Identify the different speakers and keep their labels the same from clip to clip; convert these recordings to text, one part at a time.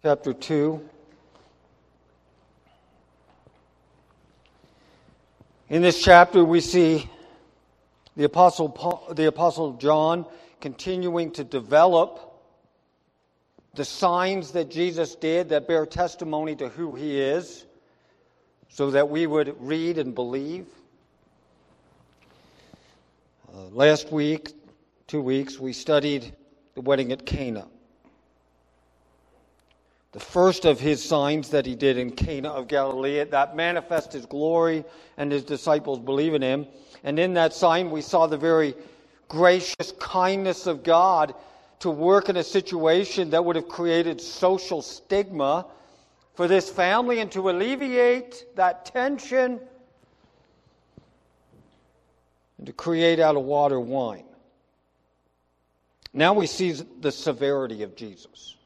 Speaker 1: chapter 2. In this chapter, we see the Apostle, Paul, the Apostle John continuing to develop the signs that Jesus did that bear testimony to who he is so that we would read and believe. Uh, last week, two weeks, we studied the wedding at Cana. The first of his signs that he did in Cana of Galilee, that manifest his glory and his disciples believe in him. And in that sign, we saw the very gracious kindness of God to work in a situation that would have created social stigma for this family and to alleviate that tension and to create out of water wine. Now we see the severity of Jesus.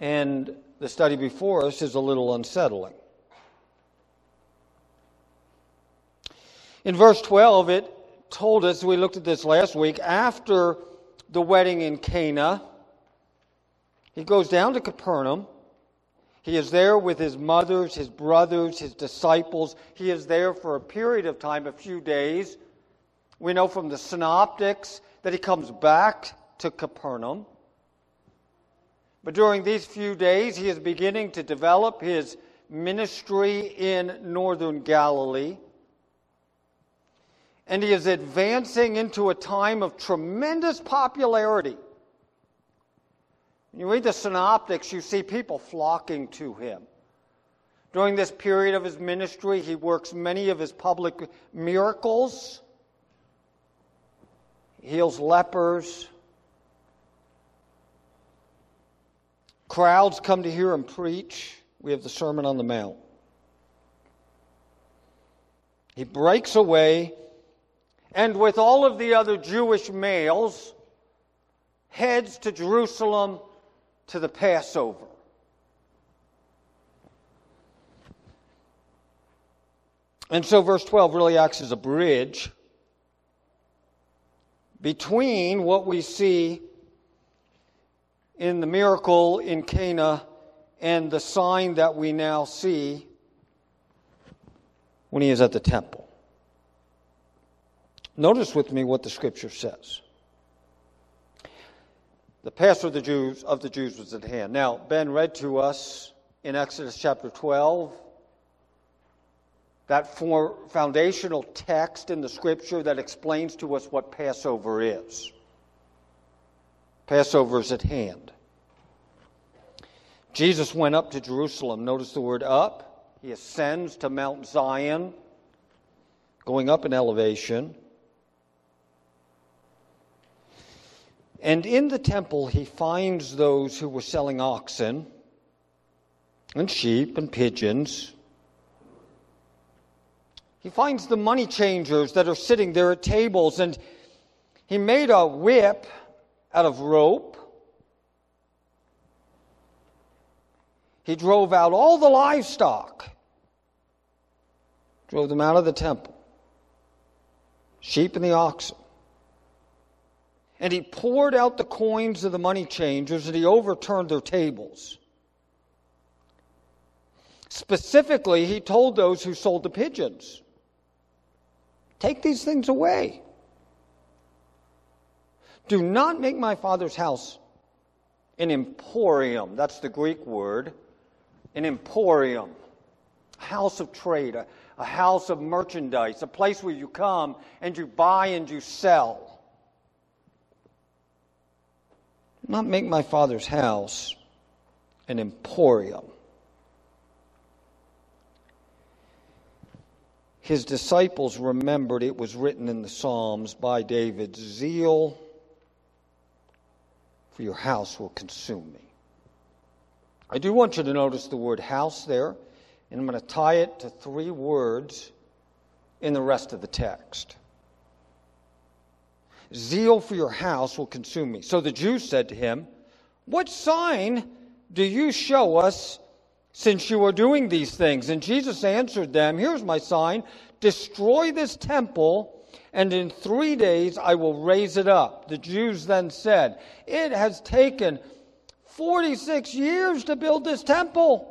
Speaker 1: And the study before us is a little unsettling. In verse 12, it told us, we looked at this last week, after the wedding in Cana, he goes down to Capernaum. He is there with his mothers, his brothers, his disciples. He is there for a period of time, a few days. We know from the synoptics that he comes back to Capernaum. But during these few days, he is beginning to develop his ministry in northern Galilee and he is advancing into a time of tremendous popularity. When you read the synoptics, you see people flocking to him. During this period of his ministry, he works many of his public miracles, heals lepers. Crowds come to hear him preach. We have the Sermon on the Mount. He breaks away and with all of the other Jewish males, heads to Jerusalem to the Passover. And so, verse 12 really acts as a bridge between what we see in the miracle in Cana and the sign that we now see when he is at the temple. Notice with me what the scripture says. The Passover of the Jews of the Jews was at hand. Now, Ben read to us in Exodus chapter 12 that foundational text in the scripture that explains to us what Passover is. Passover is at hand. Jesus went up to Jerusalem. Notice the word up. He ascends to Mount Zion, going up in elevation. And in the temple, he finds those who were selling oxen and sheep and pigeons. He finds the money changers that are sitting there at tables, and he made a whip out of rope. He drove out all the livestock, drove them out of the temple, sheep and the oxen. And he poured out the coins of the money changers and he overturned their tables. Specifically, he told those who sold the pigeons take these things away. Do not make my father's house an emporium. That's the Greek word. An emporium. A house of trade, a, a house of merchandise, a place where you come and you buy and you sell. not make my father's house an emporium. His disciples remembered it was written in the Psalms by David Zeal for your house will consume me. I do want you to notice the word house there, and I'm going to tie it to three words in the rest of the text. Zeal for your house will consume me. So the Jews said to him, What sign do you show us since you are doing these things? And Jesus answered them, Here's my sign destroy this temple, and in three days I will raise it up. The Jews then said, It has taken 46 years to build this temple.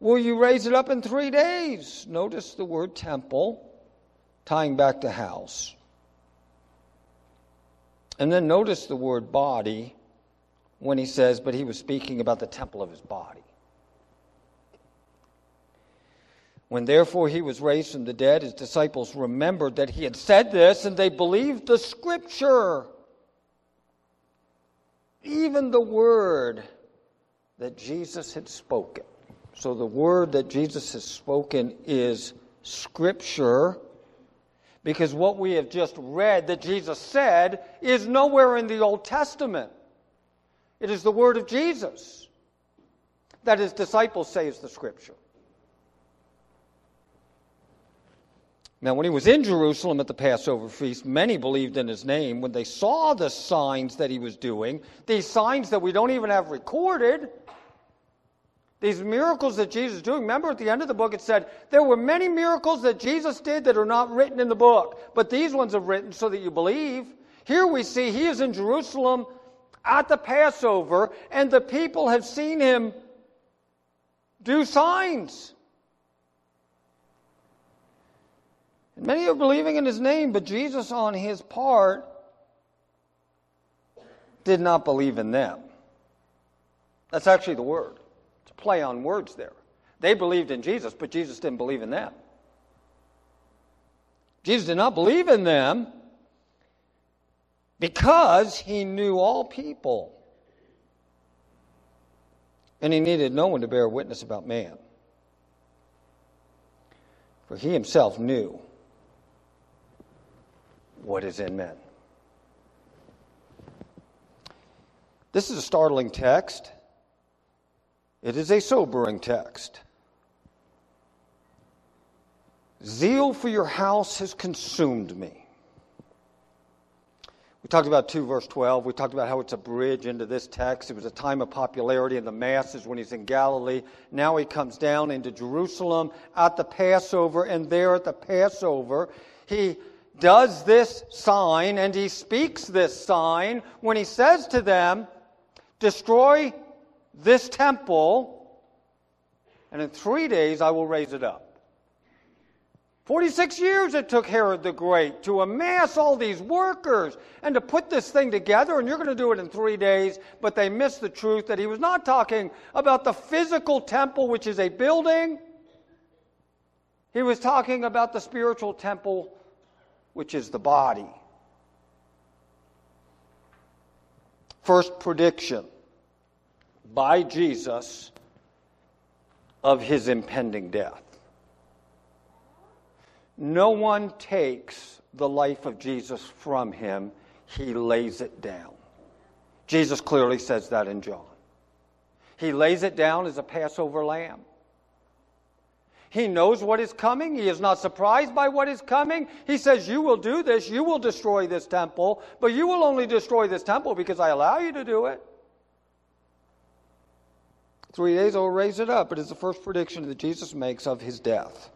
Speaker 1: Will you raise it up in three days? Notice the word temple, tying back to house. And then notice the word body when he says, but he was speaking about the temple of his body. When therefore he was raised from the dead, his disciples remembered that he had said this, and they believed the scripture. Even the word that Jesus had spoken. So the word that Jesus has spoken is scripture because what we have just read that Jesus said is nowhere in the Old Testament. It is the word of Jesus that his disciples say is the scripture. Now, when he was in Jerusalem at the Passover feast, many believed in his name when they saw the signs that he was doing, these signs that we don't even have recorded. These miracles that Jesus is doing. Remember at the end of the book it said there were many miracles that Jesus did that are not written in the book, but these ones are written so that you believe. Here we see he is in Jerusalem at the Passover, and the people have seen him do signs. And many are believing in his name, but Jesus, on his part, did not believe in them. That's actually the word It's a play on words there. They believed in Jesus, but Jesus didn't believe in them. Jesus did not believe in them because he knew all people. And he needed no one to bear witness about man. For he himself knew what is in men. This is a startling text. It is a sobering text. Zeal for your house has consumed me. We talked about 2 verse 12. We talked about how it's a bridge into this text. It was a time of popularity in the masses when he's in Galilee. Now he comes down into Jerusalem at the Passover, and there at the Passover, he does this sign and he speaks this sign when he says to them, Destroy this temple, and in three days I will raise it up. 46 years it took Herod the Great to amass all these workers and to put this thing together, and you're going to do it in three days. But they missed the truth that he was not talking about the physical temple, which is a building. He was talking about the spiritual temple, which is the body. First prediction by Jesus of his impending death. No one takes the life of Jesus from him, he lays it down. Jesus clearly says that in John. He lays it down as a Passover lamb. He knows what is coming. He is not surprised by what is coming. He says, You will do this. You will destroy this temple, but you will only destroy this temple because I allow you to do it. Three days I will raise it up. It is the first prediction that Jesus makes of his death.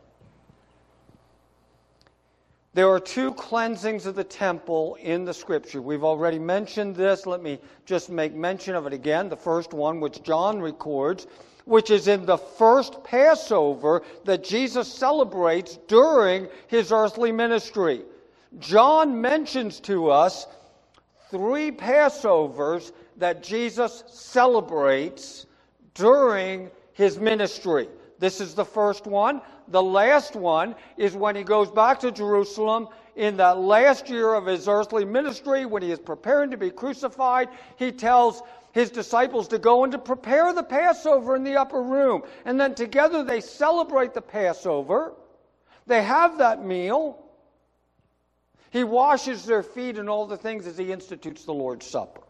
Speaker 1: There are two cleansings of the temple in the scripture. We've already mentioned this. Let me just make mention of it again. The first one, which John records, which is in the first Passover that Jesus celebrates during his earthly ministry. John mentions to us three Passovers that Jesus celebrates during his ministry. This is the first one. The last one is when he goes back to Jerusalem in that last year of his earthly ministry, when he is preparing to be crucified. He tells his disciples to go and to prepare the Passover in the upper room. And then together they celebrate the Passover. They have that meal. He washes their feet and all the things as he institutes the Lord's Supper.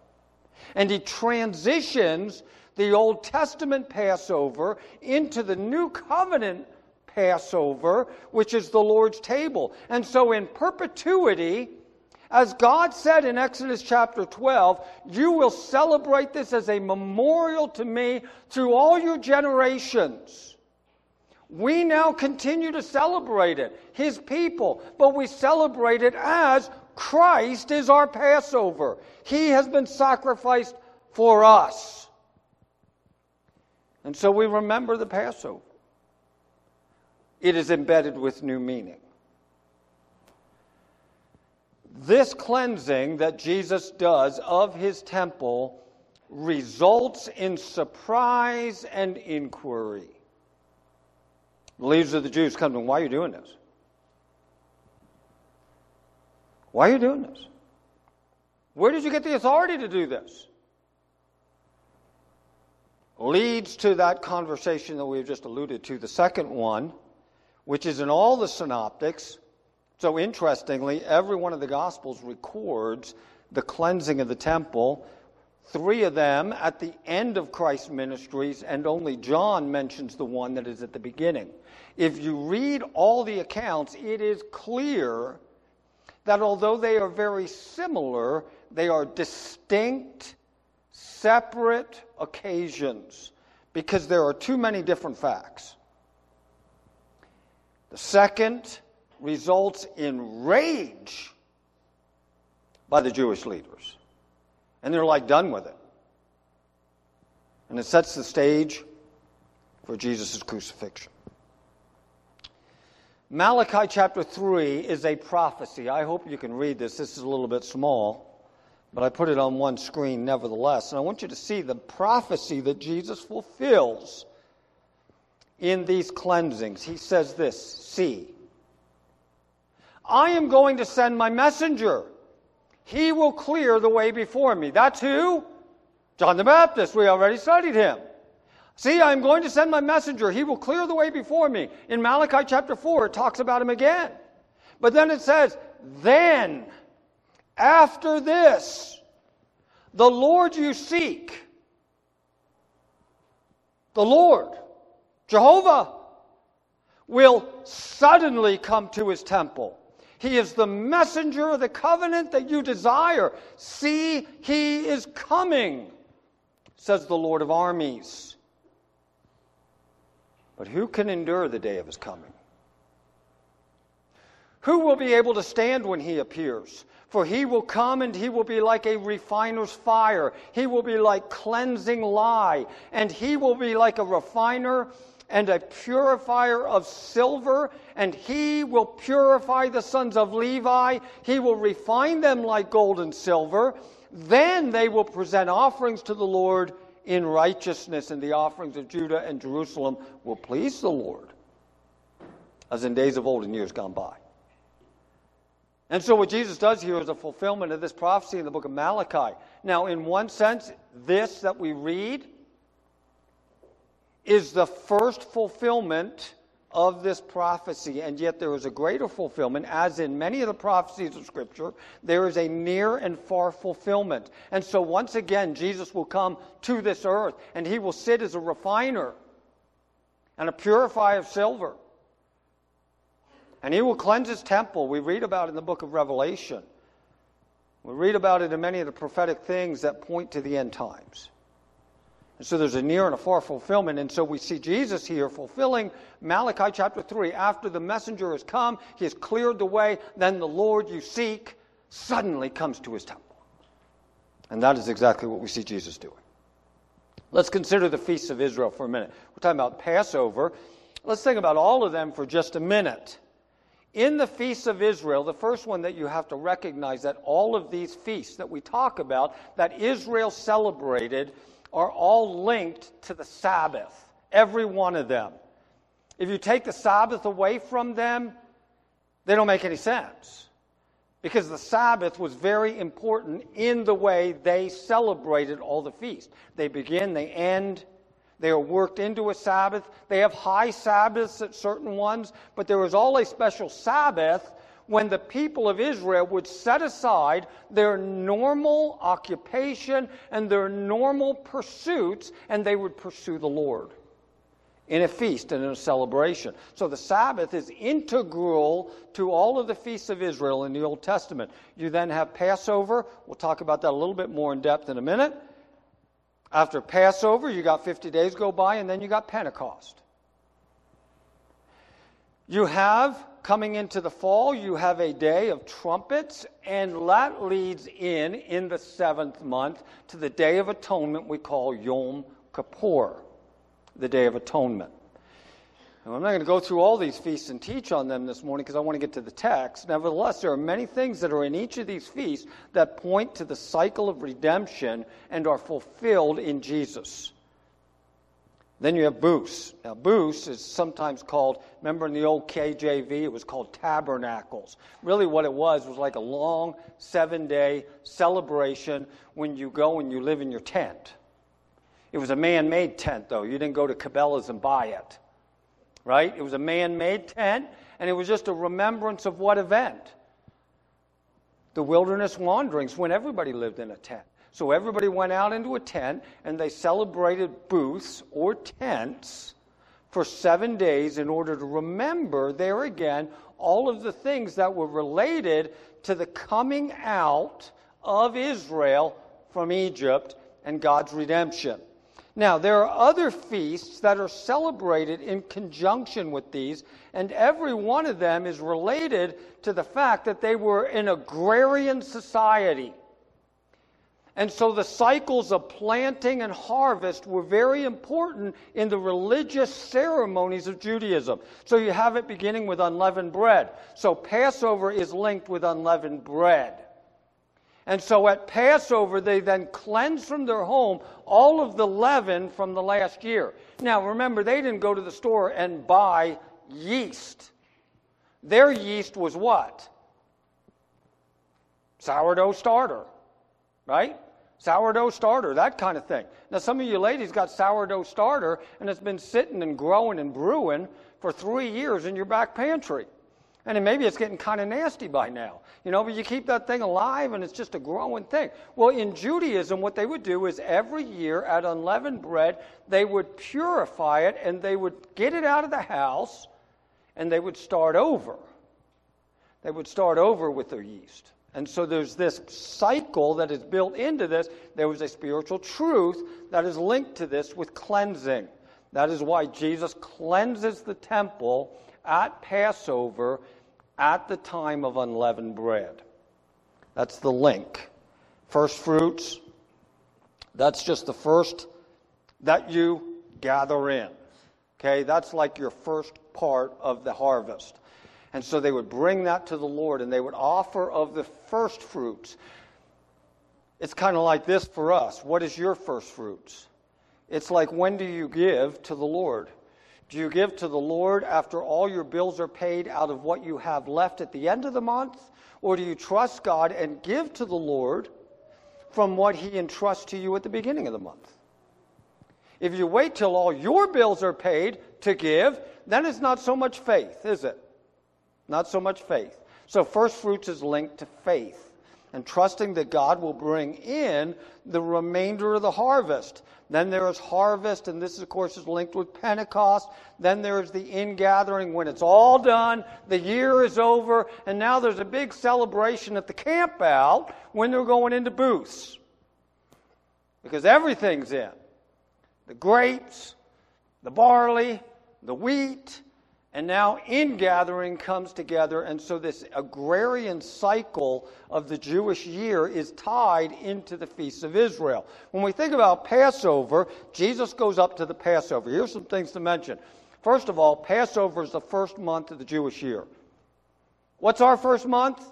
Speaker 1: And he transitions the Old Testament Passover into the New Covenant Passover, which is the Lord's table. And so, in perpetuity, as God said in Exodus chapter 12, you will celebrate this as a memorial to me through all your generations. We now continue to celebrate it, His people, but we celebrate it as Christ is our Passover. He has been sacrificed for us. And so we remember the Passover. It is embedded with new meaning. This cleansing that Jesus does of his temple results in surprise and inquiry. The leaders of the Jews come to him, Why are you doing this? Why are you doing this? Where did you get the authority to do this? Leads to that conversation that we've just alluded to, the second one, which is in all the synoptics. So, interestingly, every one of the Gospels records the cleansing of the temple. Three of them at the end of Christ's ministries, and only John mentions the one that is at the beginning. If you read all the accounts, it is clear that although they are very similar, they are distinct, separate occasions because there are too many different facts. The second results in rage by the Jewish leaders. And they're like done with it. And it sets the stage for Jesus' crucifixion. Malachi chapter 3 is a prophecy. I hope you can read this. This is a little bit small, but I put it on one screen nevertheless. And I want you to see the prophecy that Jesus fulfills in these cleansings. He says this See, I am going to send my messenger. He will clear the way before me. That's who? John the Baptist. We already studied him. See, I'm going to send my messenger. He will clear the way before me. In Malachi chapter 4, it talks about him again. But then it says, then, after this, the Lord you seek, the Lord, Jehovah, will suddenly come to his temple. He is the messenger of the covenant that you desire. See, he is coming, says the Lord of armies. But who can endure the day of his coming? Who will be able to stand when he appears? For he will come and he will be like a refiner's fire. He will be like cleansing lye. And he will be like a refiner and a purifier of silver. And he will purify the sons of Levi. He will refine them like gold and silver. Then they will present offerings to the Lord in righteousness, and the offerings of Judah and Jerusalem will please the Lord, as in days of old and years gone by. And so, what Jesus does here is a fulfillment of this prophecy in the book of Malachi. Now, in one sense, this that we read is the first fulfillment of this prophecy, and yet there is a greater fulfillment, as in many of the prophecies of Scripture, there is a near and far fulfillment. And so, once again, Jesus will come to this earth, and he will sit as a refiner and a purifier of silver. And he will cleanse his temple. We read about it in the book of Revelation. We read about it in many of the prophetic things that point to the end times. And so there's a near and a far fulfillment. And so we see Jesus here fulfilling Malachi chapter 3. After the messenger has come, he has cleared the way, then the Lord you seek suddenly comes to his temple. And that is exactly what we see Jesus doing. Let's consider the feasts of Israel for a minute. We're talking about Passover. Let's think about all of them for just a minute. In the feasts of Israel, the first one that you have to recognize that all of these feasts that we talk about, that Israel celebrated, are all linked to the Sabbath, every one of them. If you take the Sabbath away from them, they don't make any sense. Because the Sabbath was very important in the way they celebrated all the feasts. They begin, they end, they are worked into a Sabbath. They have high Sabbaths at certain ones, but there was all a special Sabbath when the people of Israel would set aside their normal occupation and their normal pursuits, and they would pursue the Lord in a feast and in a celebration. So the Sabbath is integral to all of the feasts of Israel in the Old Testament. You then have Passover. We'll talk about that a little bit more in depth in a minute. After Passover, you got 50 days go by, and then you got Pentecost. You have, coming into the fall, you have a day of trumpets, and that leads in, in the seventh month, to the Day of Atonement we call Yom Kippur, the Day of Atonement. And I'm not going to go through all these feasts and teach on them this morning because I want to get to the text. Nevertheless, there are many things that are in each of these feasts that point to the cycle of redemption and are fulfilled in Jesus. Then you have Booths. Now, Booths is sometimes called, remember in the old KJV, it was called tabernacles. Really, what it was was like a long seven day celebration when you go and you live in your tent. It was a man made tent, though. You didn't go to Cabela's and buy it, right? It was a man made tent, and it was just a remembrance of what event? The wilderness wanderings when everybody lived in a tent. So everybody went out into a tent and they celebrated booths or tents for seven days in order to remember there again all of the things that were related to the coming out of Israel from Egypt and God's redemption. Now, there are other feasts that are celebrated in conjunction with these, and every one of them is related to the fact that they were an agrarian society. And so the cycles of planting and harvest were very important in the religious ceremonies of Judaism. So you have it beginning with unleavened bread. So Passover is linked with unleavened bread. And so at Passover, they then cleanse from their home all of the leaven from the last year. Now, remember, they didn't go to the store and buy yeast. Their yeast was what? Sourdough starter, right? Sourdough starter, that kind of thing. Now, some of you ladies got sourdough starter, and it's been sitting and growing and brewing for three years in your back pantry. And maybe it's getting kind of nasty by now, you know, but you keep that thing alive and it's just a growing thing. Well, in Judaism, what they would do is every year at unleavened bread, they would purify it and they would get it out of the house and they would start over. They would start over with their yeast. And so there's this cycle that is built into this. There was a spiritual truth that is linked to this with cleansing. That is why Jesus cleanses the temple at Passover at the time of unleavened bread. That's the link. First fruits, that's just the first that you gather in. Okay, that's like your first part of the harvest. And so they would bring that to the Lord and they would offer of the first fruits. It's kind of like this for us. What is your first fruits? It's like when do you give to the Lord? Do you give to the Lord after all your bills are paid out of what you have left at the end of the month? Or do you trust God and give to the Lord from what He entrusts to you at the beginning of the month? If you wait till all your bills are paid to give, then it's not so much faith, is it? Not so much faith. So, first fruits is linked to faith and trusting that God will bring in the remainder of the harvest. Then there is harvest, and this, of course, is linked with Pentecost. Then there is the ingathering when it's all done, the year is over, and now there's a big celebration at the camp out when they're going into booths. Because everything's in the grapes, the barley, the wheat, and now ingathering comes together, and so this agrarian cycle of the Jewish year is tied into the feasts of Israel. When we think about Passover, Jesus goes up to the Passover. Here's some things to mention. First of all, Passover is the first month of the Jewish year. What's our first month?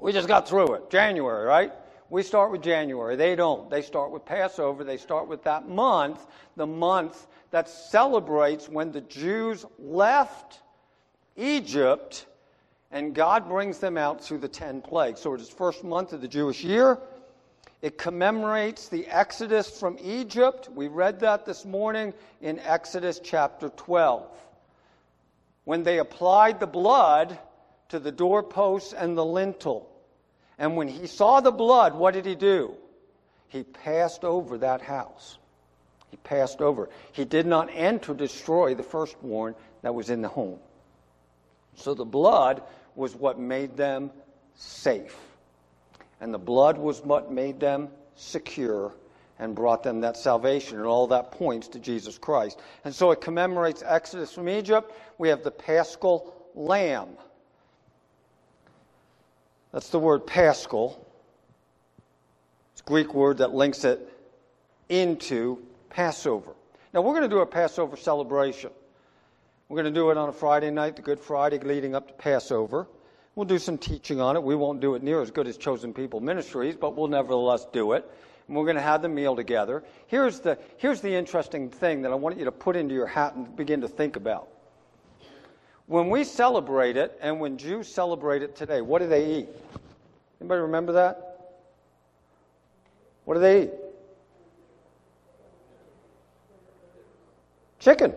Speaker 1: We just got through it, January, right? We start with January. They don't. They start with Passover. They start with that month, the month that celebrates when the Jews left Egypt and God brings them out through the 10 plagues. So it is first month of the Jewish year. It commemorates the Exodus from Egypt. We read that this morning in Exodus chapter 12. When they applied the blood to the doorposts and the lintel. And when he saw the blood, what did he do? He passed over that house. He passed over. He did not enter to destroy the firstborn that was in the home. So the blood was what made them safe. And the blood was what made them secure. and brought them that salvation. And all that points to Jesus Christ. And so it commemorates Exodus from Egypt. We have the paschal lamb. That's the word paschal. It's a Greek word that links it into Passover. Now, we're going to do a Passover celebration. We're going to do it on a Friday night, the Good Friday leading up to Passover. We'll do some teaching on it. We won't do it near as good as Chosen People Ministries, but we'll nevertheless do it. And we're going to have the meal together. Here's the, here's the interesting thing that I want you to put into your hat and begin to think about. When we celebrate it, and when Jews celebrate it today, what do they eat? Anybody remember that? What do they eat? Chicken.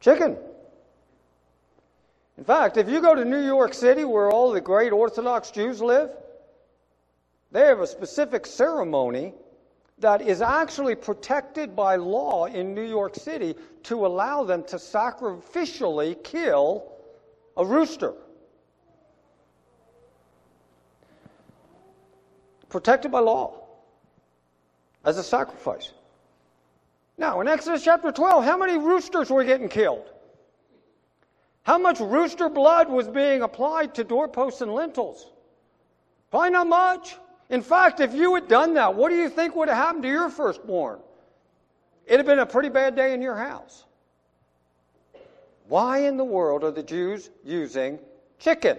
Speaker 1: Chicken. In fact, if you go to New York City, where all the great Orthodox Jews live, they have a specific ceremony that is actually protected by law in New York City to allow them to sacrificially kill a rooster. Protected by law as a sacrifice. Now, in Exodus chapter 12, how many roosters were getting killed? How much rooster blood was being applied to doorposts and lintels? Probably not much. In fact, if you had done that, what do you think would have happened to your firstborn? It'd have been a pretty bad day in your house. Why in the world are the Jews using chicken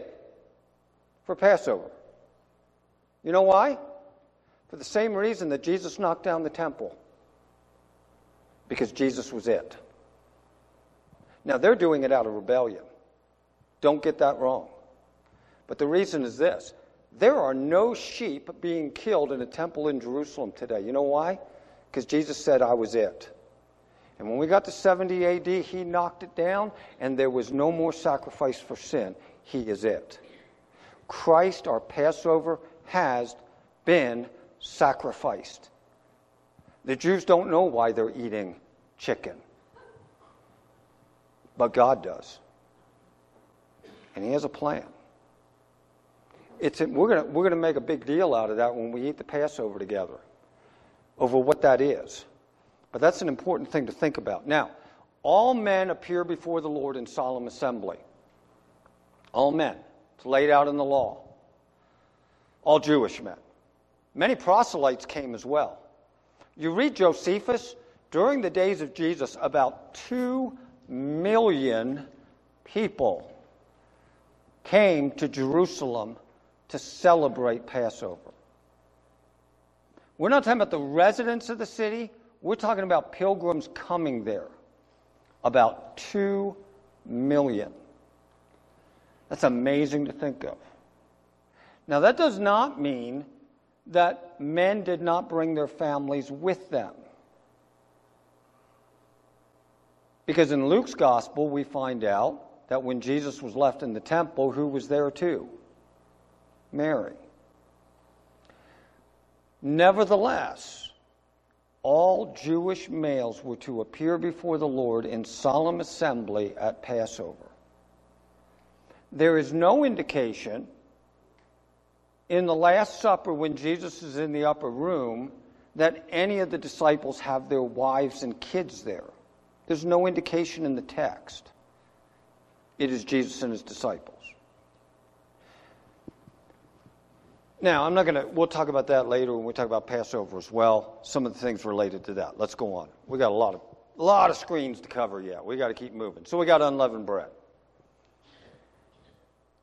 Speaker 1: for Passover? You know why? For the same reason that Jesus knocked down the temple because Jesus was it. Now, they're doing it out of rebellion. Don't get that wrong. But the reason is this there are no sheep being killed in a temple in Jerusalem today. You know why? Because Jesus said, I was it. And when we got to 70 AD, he knocked it down, and there was no more sacrifice for sin. He is it. Christ, our Passover, has been sacrificed. The Jews don't know why they're eating chicken, but God does. And He has a plan. It's, we're going we're to make a big deal out of that when we eat the Passover together, over what that is. But that's an important thing to think about. Now, all men appear before the Lord in solemn assembly. All men. It's laid out in the law. All Jewish men. Many proselytes came as well. You read Josephus, during the days of Jesus, about 2 million people came to Jerusalem to celebrate Passover. We're not talking about the residents of the city, we're talking about pilgrims coming there. About 2 million. That's amazing to think of. Now, that does not mean that men did not bring their families with them. Because in Luke's gospel, we find out that when Jesus was left in the temple, who was there too? Mary. Nevertheless, all Jewish males were to appear before the Lord in solemn assembly at Passover. There is no indication in the Last Supper, when Jesus is in the upper room, that any of the disciples have their wives and kids there. There's no indication in the text. It is Jesus and his disciples. Now, I'm not going to, we'll talk about that later when we talk about Passover as well, some of the things related to that. Let's go on. We got a lot of, a lot of screens to cover yet. We got to keep moving. So we got unleavened bread.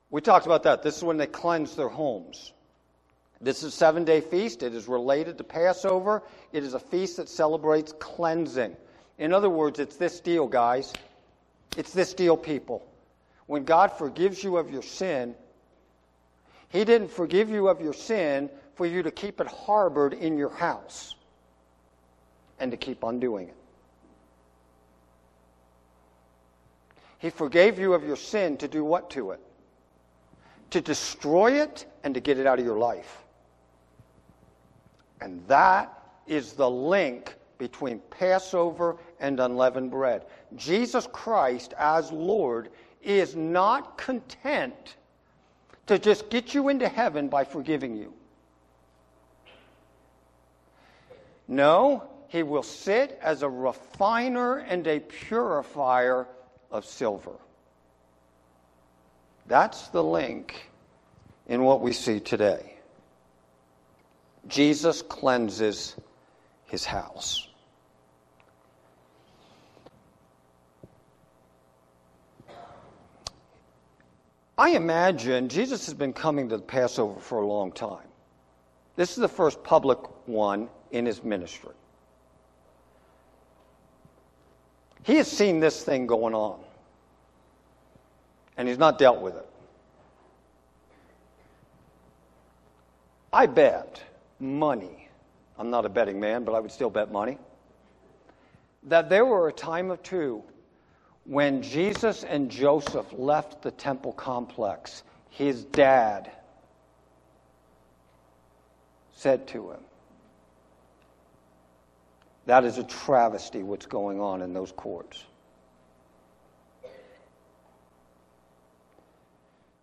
Speaker 1: We talked about that. This is when they cleanse their homes. This is a seven day feast. It is related to Passover. It is a feast that celebrates cleansing. In other words, it's this deal, guys. It's this deal, people. When God forgives you of your sin, He didn't forgive you of your sin for you to keep it harbored in your house and to keep on doing it. He forgave you of your sin to do what to it? To destroy it and to get it out of your life. And that is the link between Passover and unleavened bread. Jesus Christ, as Lord, is not content to just get you into heaven by forgiving you. No, he will sit as a refiner and a purifier of silver. That's the link in what we see today. Jesus cleanses his house. I imagine Jesus has been coming to the Passover for a long time. This is the first public one in his ministry. He has seen this thing going on, and he's not dealt with it. I bet money, I'm not a betting man, but I would still bet money, that there were a time or two when Jesus and Joseph left the temple complex, his dad said to him, That is a travesty what's going on in those courts.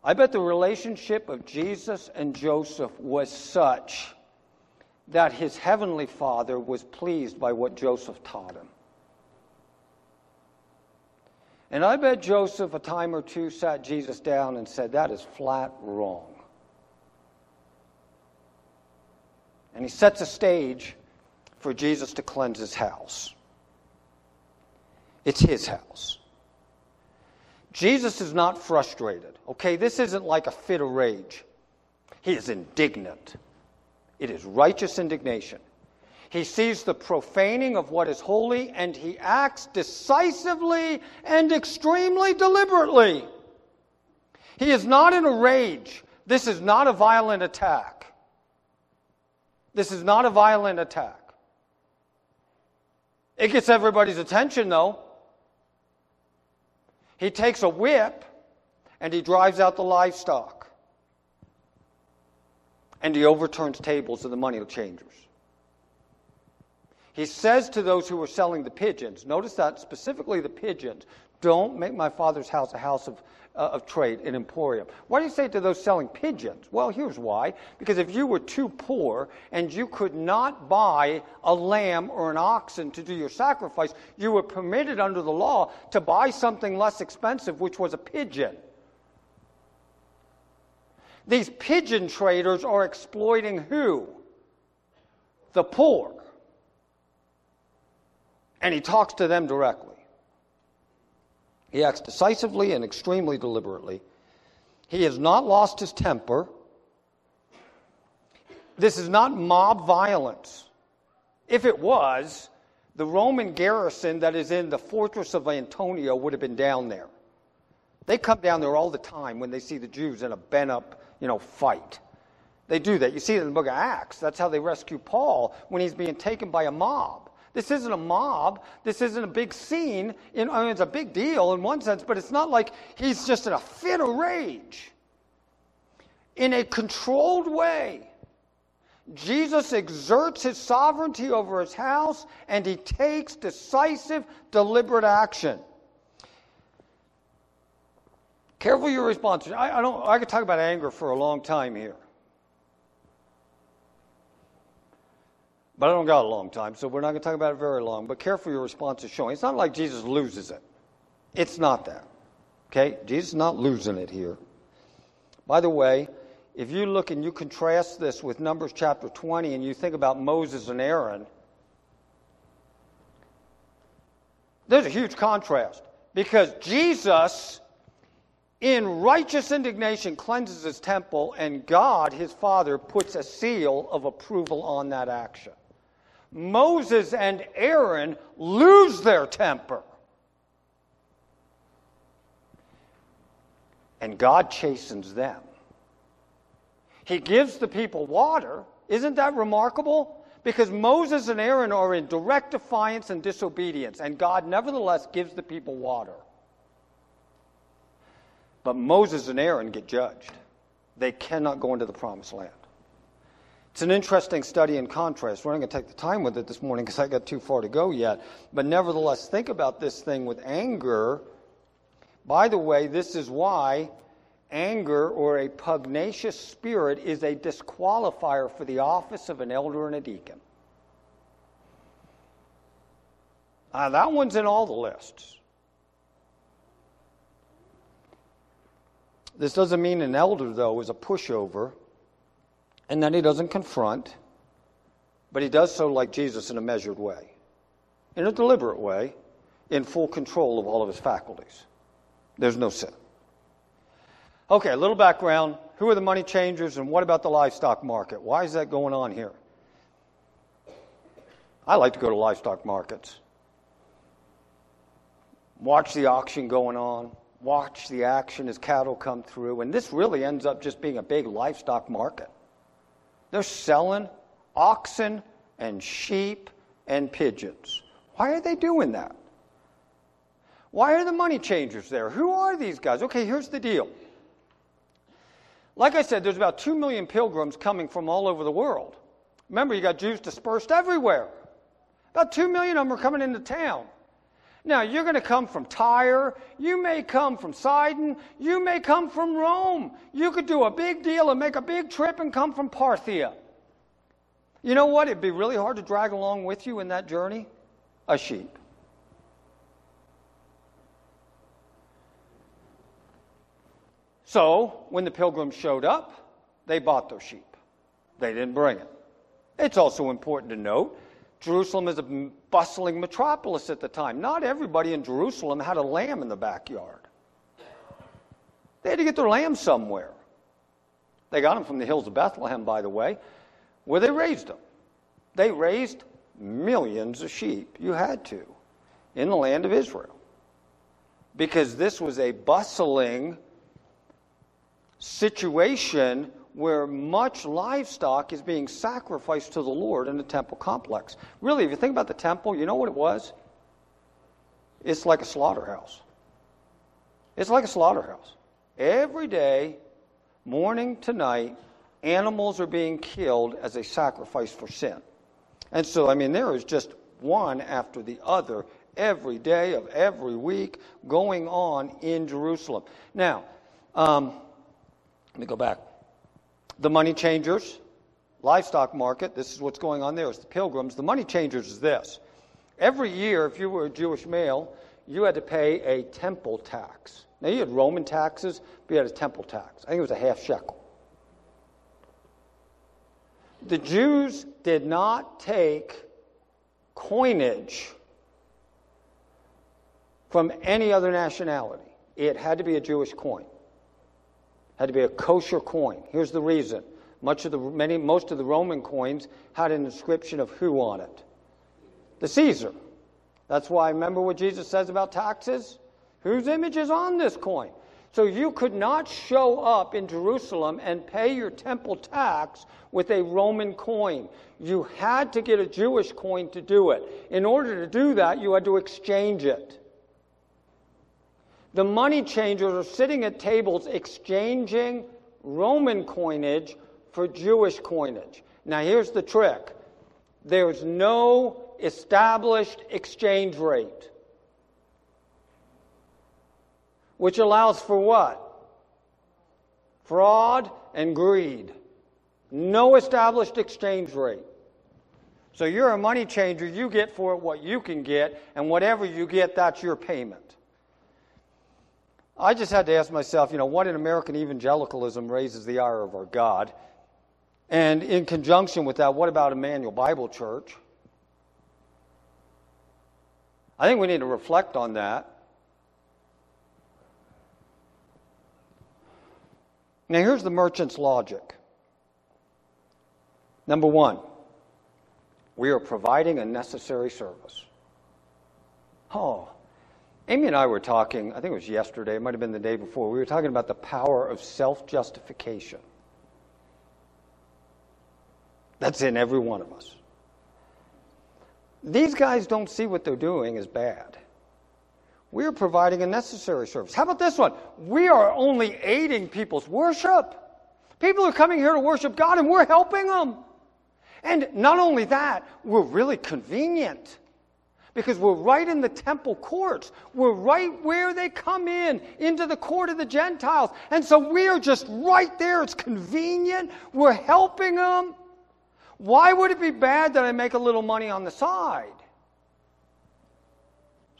Speaker 1: I bet the relationship of Jesus and Joseph was such that his heavenly father was pleased by what Joseph taught him. And I bet Joseph a time or two sat Jesus down and said, That is flat wrong. And he sets a stage for Jesus to cleanse his house. It's his house. Jesus is not frustrated. Okay, this isn't like a fit of rage. He is indignant. It is righteous indignation. He sees the profaning of what is holy and he acts decisively and extremely deliberately. He is not in a rage. This is not a violent attack. This is not a violent attack. It gets everybody's attention, though. He takes a whip and he drives out the livestock. And he overturns tables of the money changers. He says to those who were selling the pigeons, notice that specifically the pigeons, don't make my father's house a house of, uh, of trade, an emporium. Why do you say to those selling pigeons? Well, here's why. Because if you were too poor and you could not buy a lamb or an oxen to do your sacrifice, you were permitted under the law to buy something less expensive, which was a pigeon. These pigeon traders are exploiting who? The poor. And he talks to them directly. He acts decisively and extremely deliberately. He has not lost his temper. This is not mob violence. If it was, the Roman garrison that is in the fortress of Antonia would have been down there. They come down there all the time when they see the Jews in a bent up, you know, fight. They do that. You see it in the book of Acts. That's how they rescue Paul when he's being taken by a mob. This isn't a mob. This isn't a big scene. I mean, it's a big deal in one sense, but it's not like he's just in a fit of rage. In a controlled way, Jesus exerts his sovereignty over his house and he takes decisive, deliberate action. Careful your response. I, I, don't, I could talk about anger for a long time here. But I don't got a long time, so we're not going to talk about it very long. But careful your response is showing. It's not like Jesus loses it. It's not that. Okay? Jesus is not losing it here. By the way, if you look and you contrast this with Numbers chapter 20 and you think about Moses and Aaron, there's a huge contrast because Jesus, in righteous indignation, cleanses his temple, and God, his Father, puts a seal of approval on that action. Moses and Aaron lose their temper. And God chastens them. He gives the people water. Isn't that remarkable? Because Moses and Aaron are in direct defiance and disobedience, and God nevertheless gives the people water. But Moses and Aaron get judged. They cannot go into the promised land. It's an interesting study in contrast. We're not going to take the time with it this morning because I got too far to go yet. But nevertheless, think about this thing with anger. By the way, this is why anger or a pugnacious spirit is a disqualifier for the office of an elder and a deacon. Uh, that one's in all the lists. This doesn't mean an elder, though, is a pushover and then he doesn't confront, but he does so like Jesus in a measured way, in a deliberate way, in full control of all of his faculties. There's no sin. Okay, a little background. Who are the money changers and what about the livestock market? Why is that going on here? I like to go to livestock markets. Watch the auction going on, watch the action as cattle come through, and this really ends up just being a big livestock market. They're selling oxen and sheep and pigeons. Why are they doing that? Why are the money changers there? Who are these guys? Okay, here's the deal. Like I said, there's about 2 million pilgrims coming from all over the world. Remember, you got Jews dispersed everywhere. About 2 million of them are coming into town. Now, you're going to come from Tyre. You may come from Sidon. You may come from Rome. You could do a big deal and make a big trip and come from Parthia. You know what? It'd be really hard to drag along with you in that journey a sheep. So, when the pilgrims showed up, they bought their sheep. They didn't bring it. It's also important to note Jerusalem is a bustling metropolis at the time. Not everybody in Jerusalem had a lamb in the backyard. They had to get their lamb somewhere. They got them from the hills of Bethlehem, by the way, where they raised them. They raised millions of sheep. You had to in the land of Israel. Because this was a bustling situation where much livestock is being sacrificed to the Lord in the temple complex. Really, if you think about the temple, you know what it was? It's like a slaughterhouse. It's like a slaughterhouse. Every day, morning to night, animals are being killed as a sacrifice for sin. And so, I mean, there is just one after the other every day of every week going on in Jerusalem. Now, um, let me go back the money changers, livestock market, this is what's going on there. It's the pilgrims. The money changers is this. Every year, if you were a Jewish male, you had to pay a temple tax. Now, you had Roman taxes, but you had a temple tax. I think it was a half shekel. The Jews did not take coinage from any other nationality. It had to be a Jewish coin had to be a kosher coin. Here's the reason. Much of the, many, most of the Roman coins had an inscription of who on it? The Caesar. That's why, remember what Jesus says about taxes? Whose image is on this coin? So you could not show up in Jerusalem and pay your temple tax with a Roman coin. You had to get a Jewish coin to do it. In order to do that, you had to exchange it. The money changers are sitting at tables exchanging Roman coinage for Jewish coinage. Now, here's the trick there's no established exchange rate, which allows for what? Fraud and greed. No established exchange rate. So you're a money changer, you get for it what you can get, and whatever you get, that's your payment. I just had to ask myself, you know, what in American evangelicalism raises the ire of our God? And in conjunction with that, what about Emmanuel Bible Church? I think we need to reflect on that. Now, here's the merchant's logic. Number one, we are providing a necessary service. Oh, Amy and I were talking, I think it was yesterday, it might have been the day before, we were talking about the power of self justification. That's in every one of us. These guys don't see what they're doing as bad. We are providing a necessary service. How about this one? We are only aiding people's worship. People are coming here to worship God and we're helping them. And not only that, we're really convenient because we're right in the temple courts. We're right where they come in, into the court of the Gentiles. And so we are just right there. It's convenient. We're helping them. Why would it be bad that I make a little money on the side?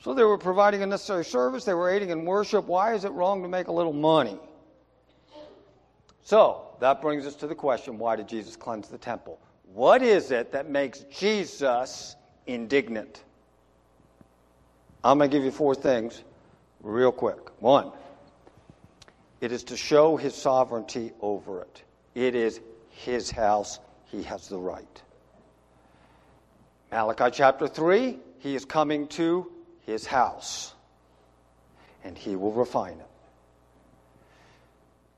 Speaker 1: So they were providing a necessary service, they were aiding in worship. Why is it wrong to make a little money? So that brings us to the question why did Jesus cleanse the temple? What is it that makes Jesus indignant? I'm going to give you four things real quick. One, it is to show his sovereignty over it. It is his house, he has the right. Malachi chapter 3, he is coming to his house, and he will refine it.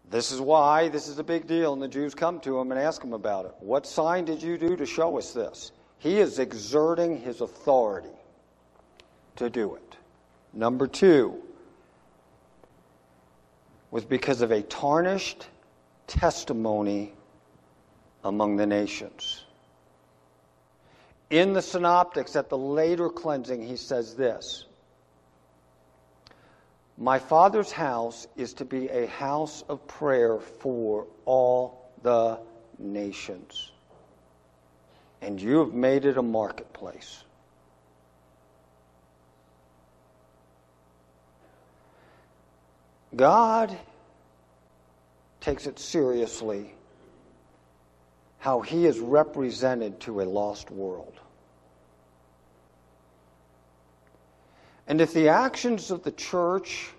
Speaker 1: This is why this is a big deal, and the Jews come to him and ask him about it. What sign did you do to show us this? He is exerting his authority to do it. Number two was because of a tarnished testimony among the nations. In the synoptics, at the later cleansing, he says this my Father's house is to be a house of prayer for all the nations. And you have made it a marketplace. God takes it seriously how he is represented to a lost world. And if the actions of the church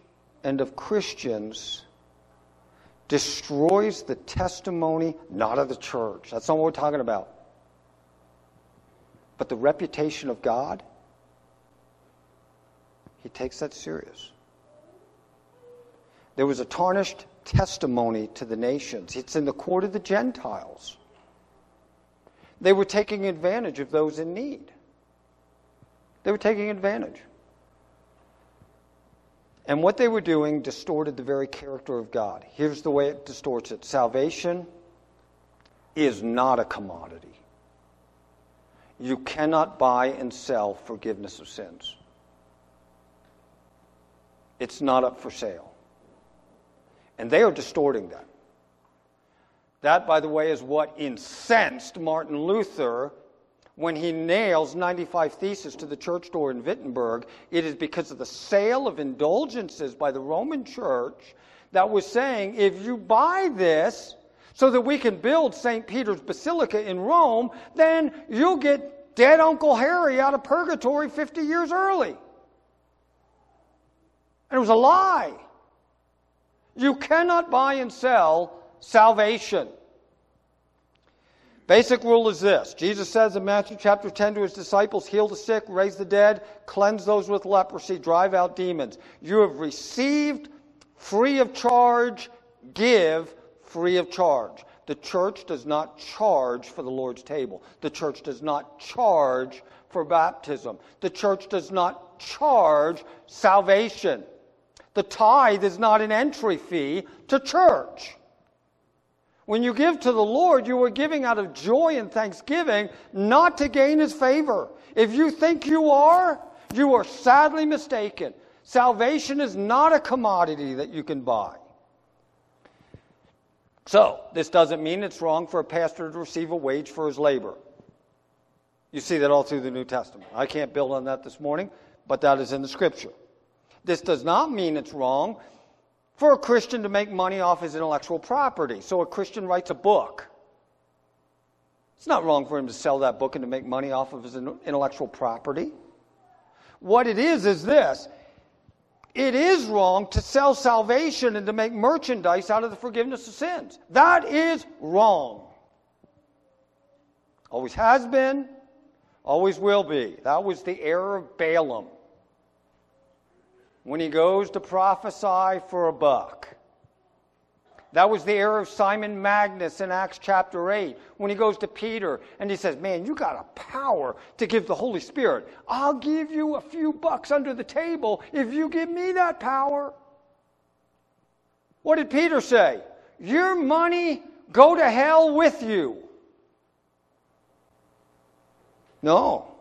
Speaker 1: and of Christians destroys the testimony, not of the church, that's not what we're talking about, but the reputation of God, he takes that serious. There was a tarnished testimony to the nations. It's in the court of the Gentiles. They were taking advantage of those in need. They were taking advantage. And what they were doing distorted the very character of God. Here's the way it distorts it salvation is not a commodity. You cannot buy and sell forgiveness of sins. It's not up for sale. And they are distorting that. That, by the way, is what incensed Martin Luther when he nails 95 Theses to the church door in Wittenberg, it is because of the sale of indulgences by the Roman church that was saying, if you buy this so that we can build St. Peter's Basilica in Rome, then you'll get dead Uncle Harry out of purgatory 50 years early. And it was a lie. You cannot buy and sell salvation. Basic rule is this Jesus says in Matthew chapter 10 to his disciples, Heal the sick, raise the dead, cleanse those with leprosy, drive out demons. You have received free of charge, give free of charge. The church does not charge for the Lord's table. The church does not charge for baptism. The church does not charge salvation. The tithe is not an entry fee to church. When you give to the Lord, you are giving out of joy and thanksgiving, not to gain his favor. If you think you are, you are sadly mistaken. Salvation is not a commodity that you can buy. So, this doesn't mean it's wrong for a pastor to receive a wage for his labor. You see that all through the New Testament. I can't build on that this morning, but that is in the scripture. This does not mean it's wrong for a Christian to make money off his intellectual property. So a Christian writes a book. It's not wrong for him to sell that book and to make money off of his intellectual property. What it is, is this it is wrong to sell salvation and to make merchandise out of the forgiveness of sins. That is wrong. Always has been, always will be. That was the error of Balaam when he goes to prophesy for a buck. That was the error of Simon Magus in Acts chapter 8 when he goes to Peter and he says, Man, you got a power to give the Holy Spirit. I'll give you a few bucks under the table if you give me that power. What did Peter say? Your money go to hell with you. No,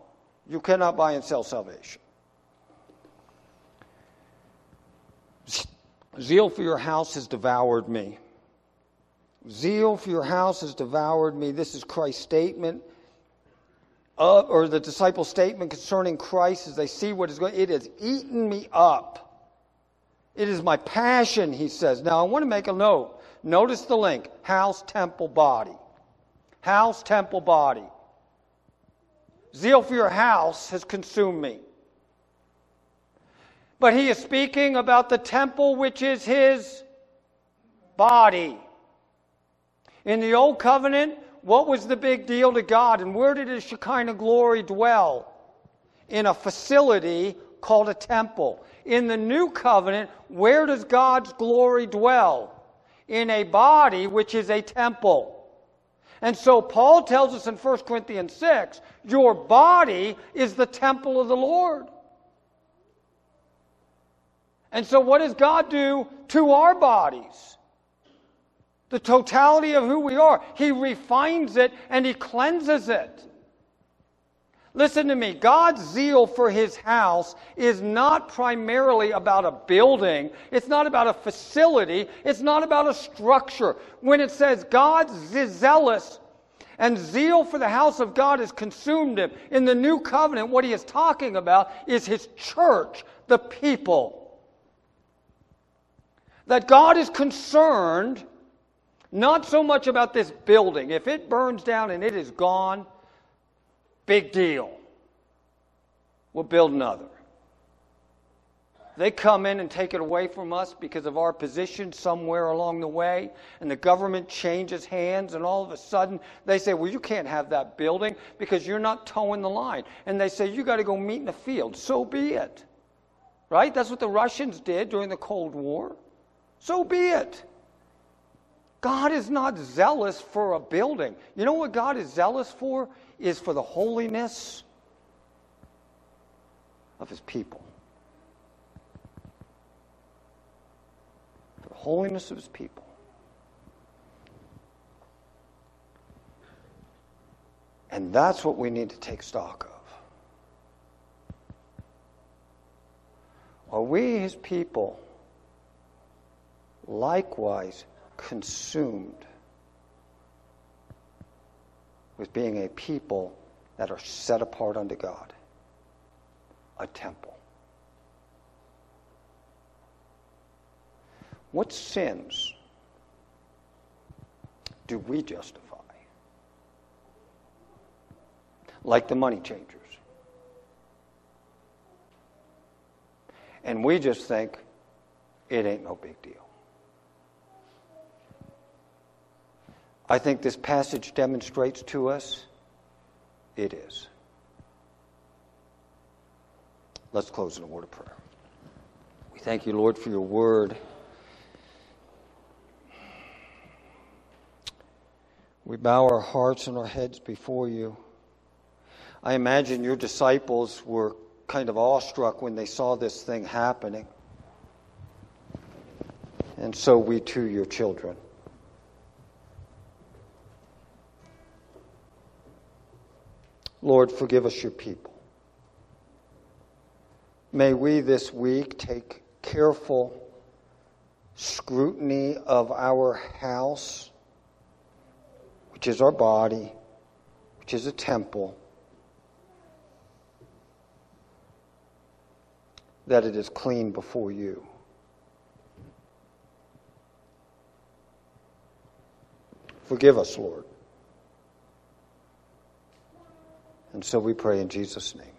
Speaker 1: you cannot buy and sell salvation. Zeal for your house has devoured me. Zeal for your house has devoured me. This is Christ's statement uh, or the disciples' statement concerning Christ as they see what is going, it has eaten me up. It is my passion, he says. Now I want to make a note. Notice the link house, temple, body. House, temple, body. Zeal for your house has consumed me. But he is speaking about the temple, which is his body. In the Old Covenant, what was the big deal to God and where did his Shekinah glory dwell? In a facility called a temple. In the New Covenant, where does God's glory dwell? In a body which is a temple. And so Paul tells us in 1 Corinthians 6 your body is the temple of the Lord. And so, what does God do to our bodies? The totality of who we are. He refines it and He cleanses it. Listen to me. God's zeal for His house is not primarily about a building. It's not about a facility. It's not about a structure. When it says God's zealous and zeal for the house of God has consumed him. In the new covenant, what he is talking about is his church, the people. That God is concerned not so much about this building. If it burns down and it is gone, big deal. We'll build another. They come in and take it away from us because of our position somewhere along the way, and the government changes hands, and all of a sudden they say, Well, you can't have that building because you're not toeing the line. And they say, You got to go meet in the field. So be it. Right? That's what the Russians did during the Cold War. So be it. God is not zealous for a building. You know what God is zealous for? Is for the holiness of his people. For the holiness of his people. And that's what we need to take stock of. Are we, his people, likewise consumed with being a people that are set apart unto God, a temple. What sins do we justify? Like the money changers. And we just think it ain't no big deal. I think this passage demonstrates to us it is. Let's close in a word of prayer. We thank you, Lord, for your word. We bow our hearts and our heads before you. I imagine your disciples were kind of awestruck when they saw this thing happening. And so we too, your children. Lord, forgive us your people. May we this week take careful scrutiny of our house, which is our body, which is a temple, that it is clean before you. Forgive us, Lord. And so we pray in Jesus' name.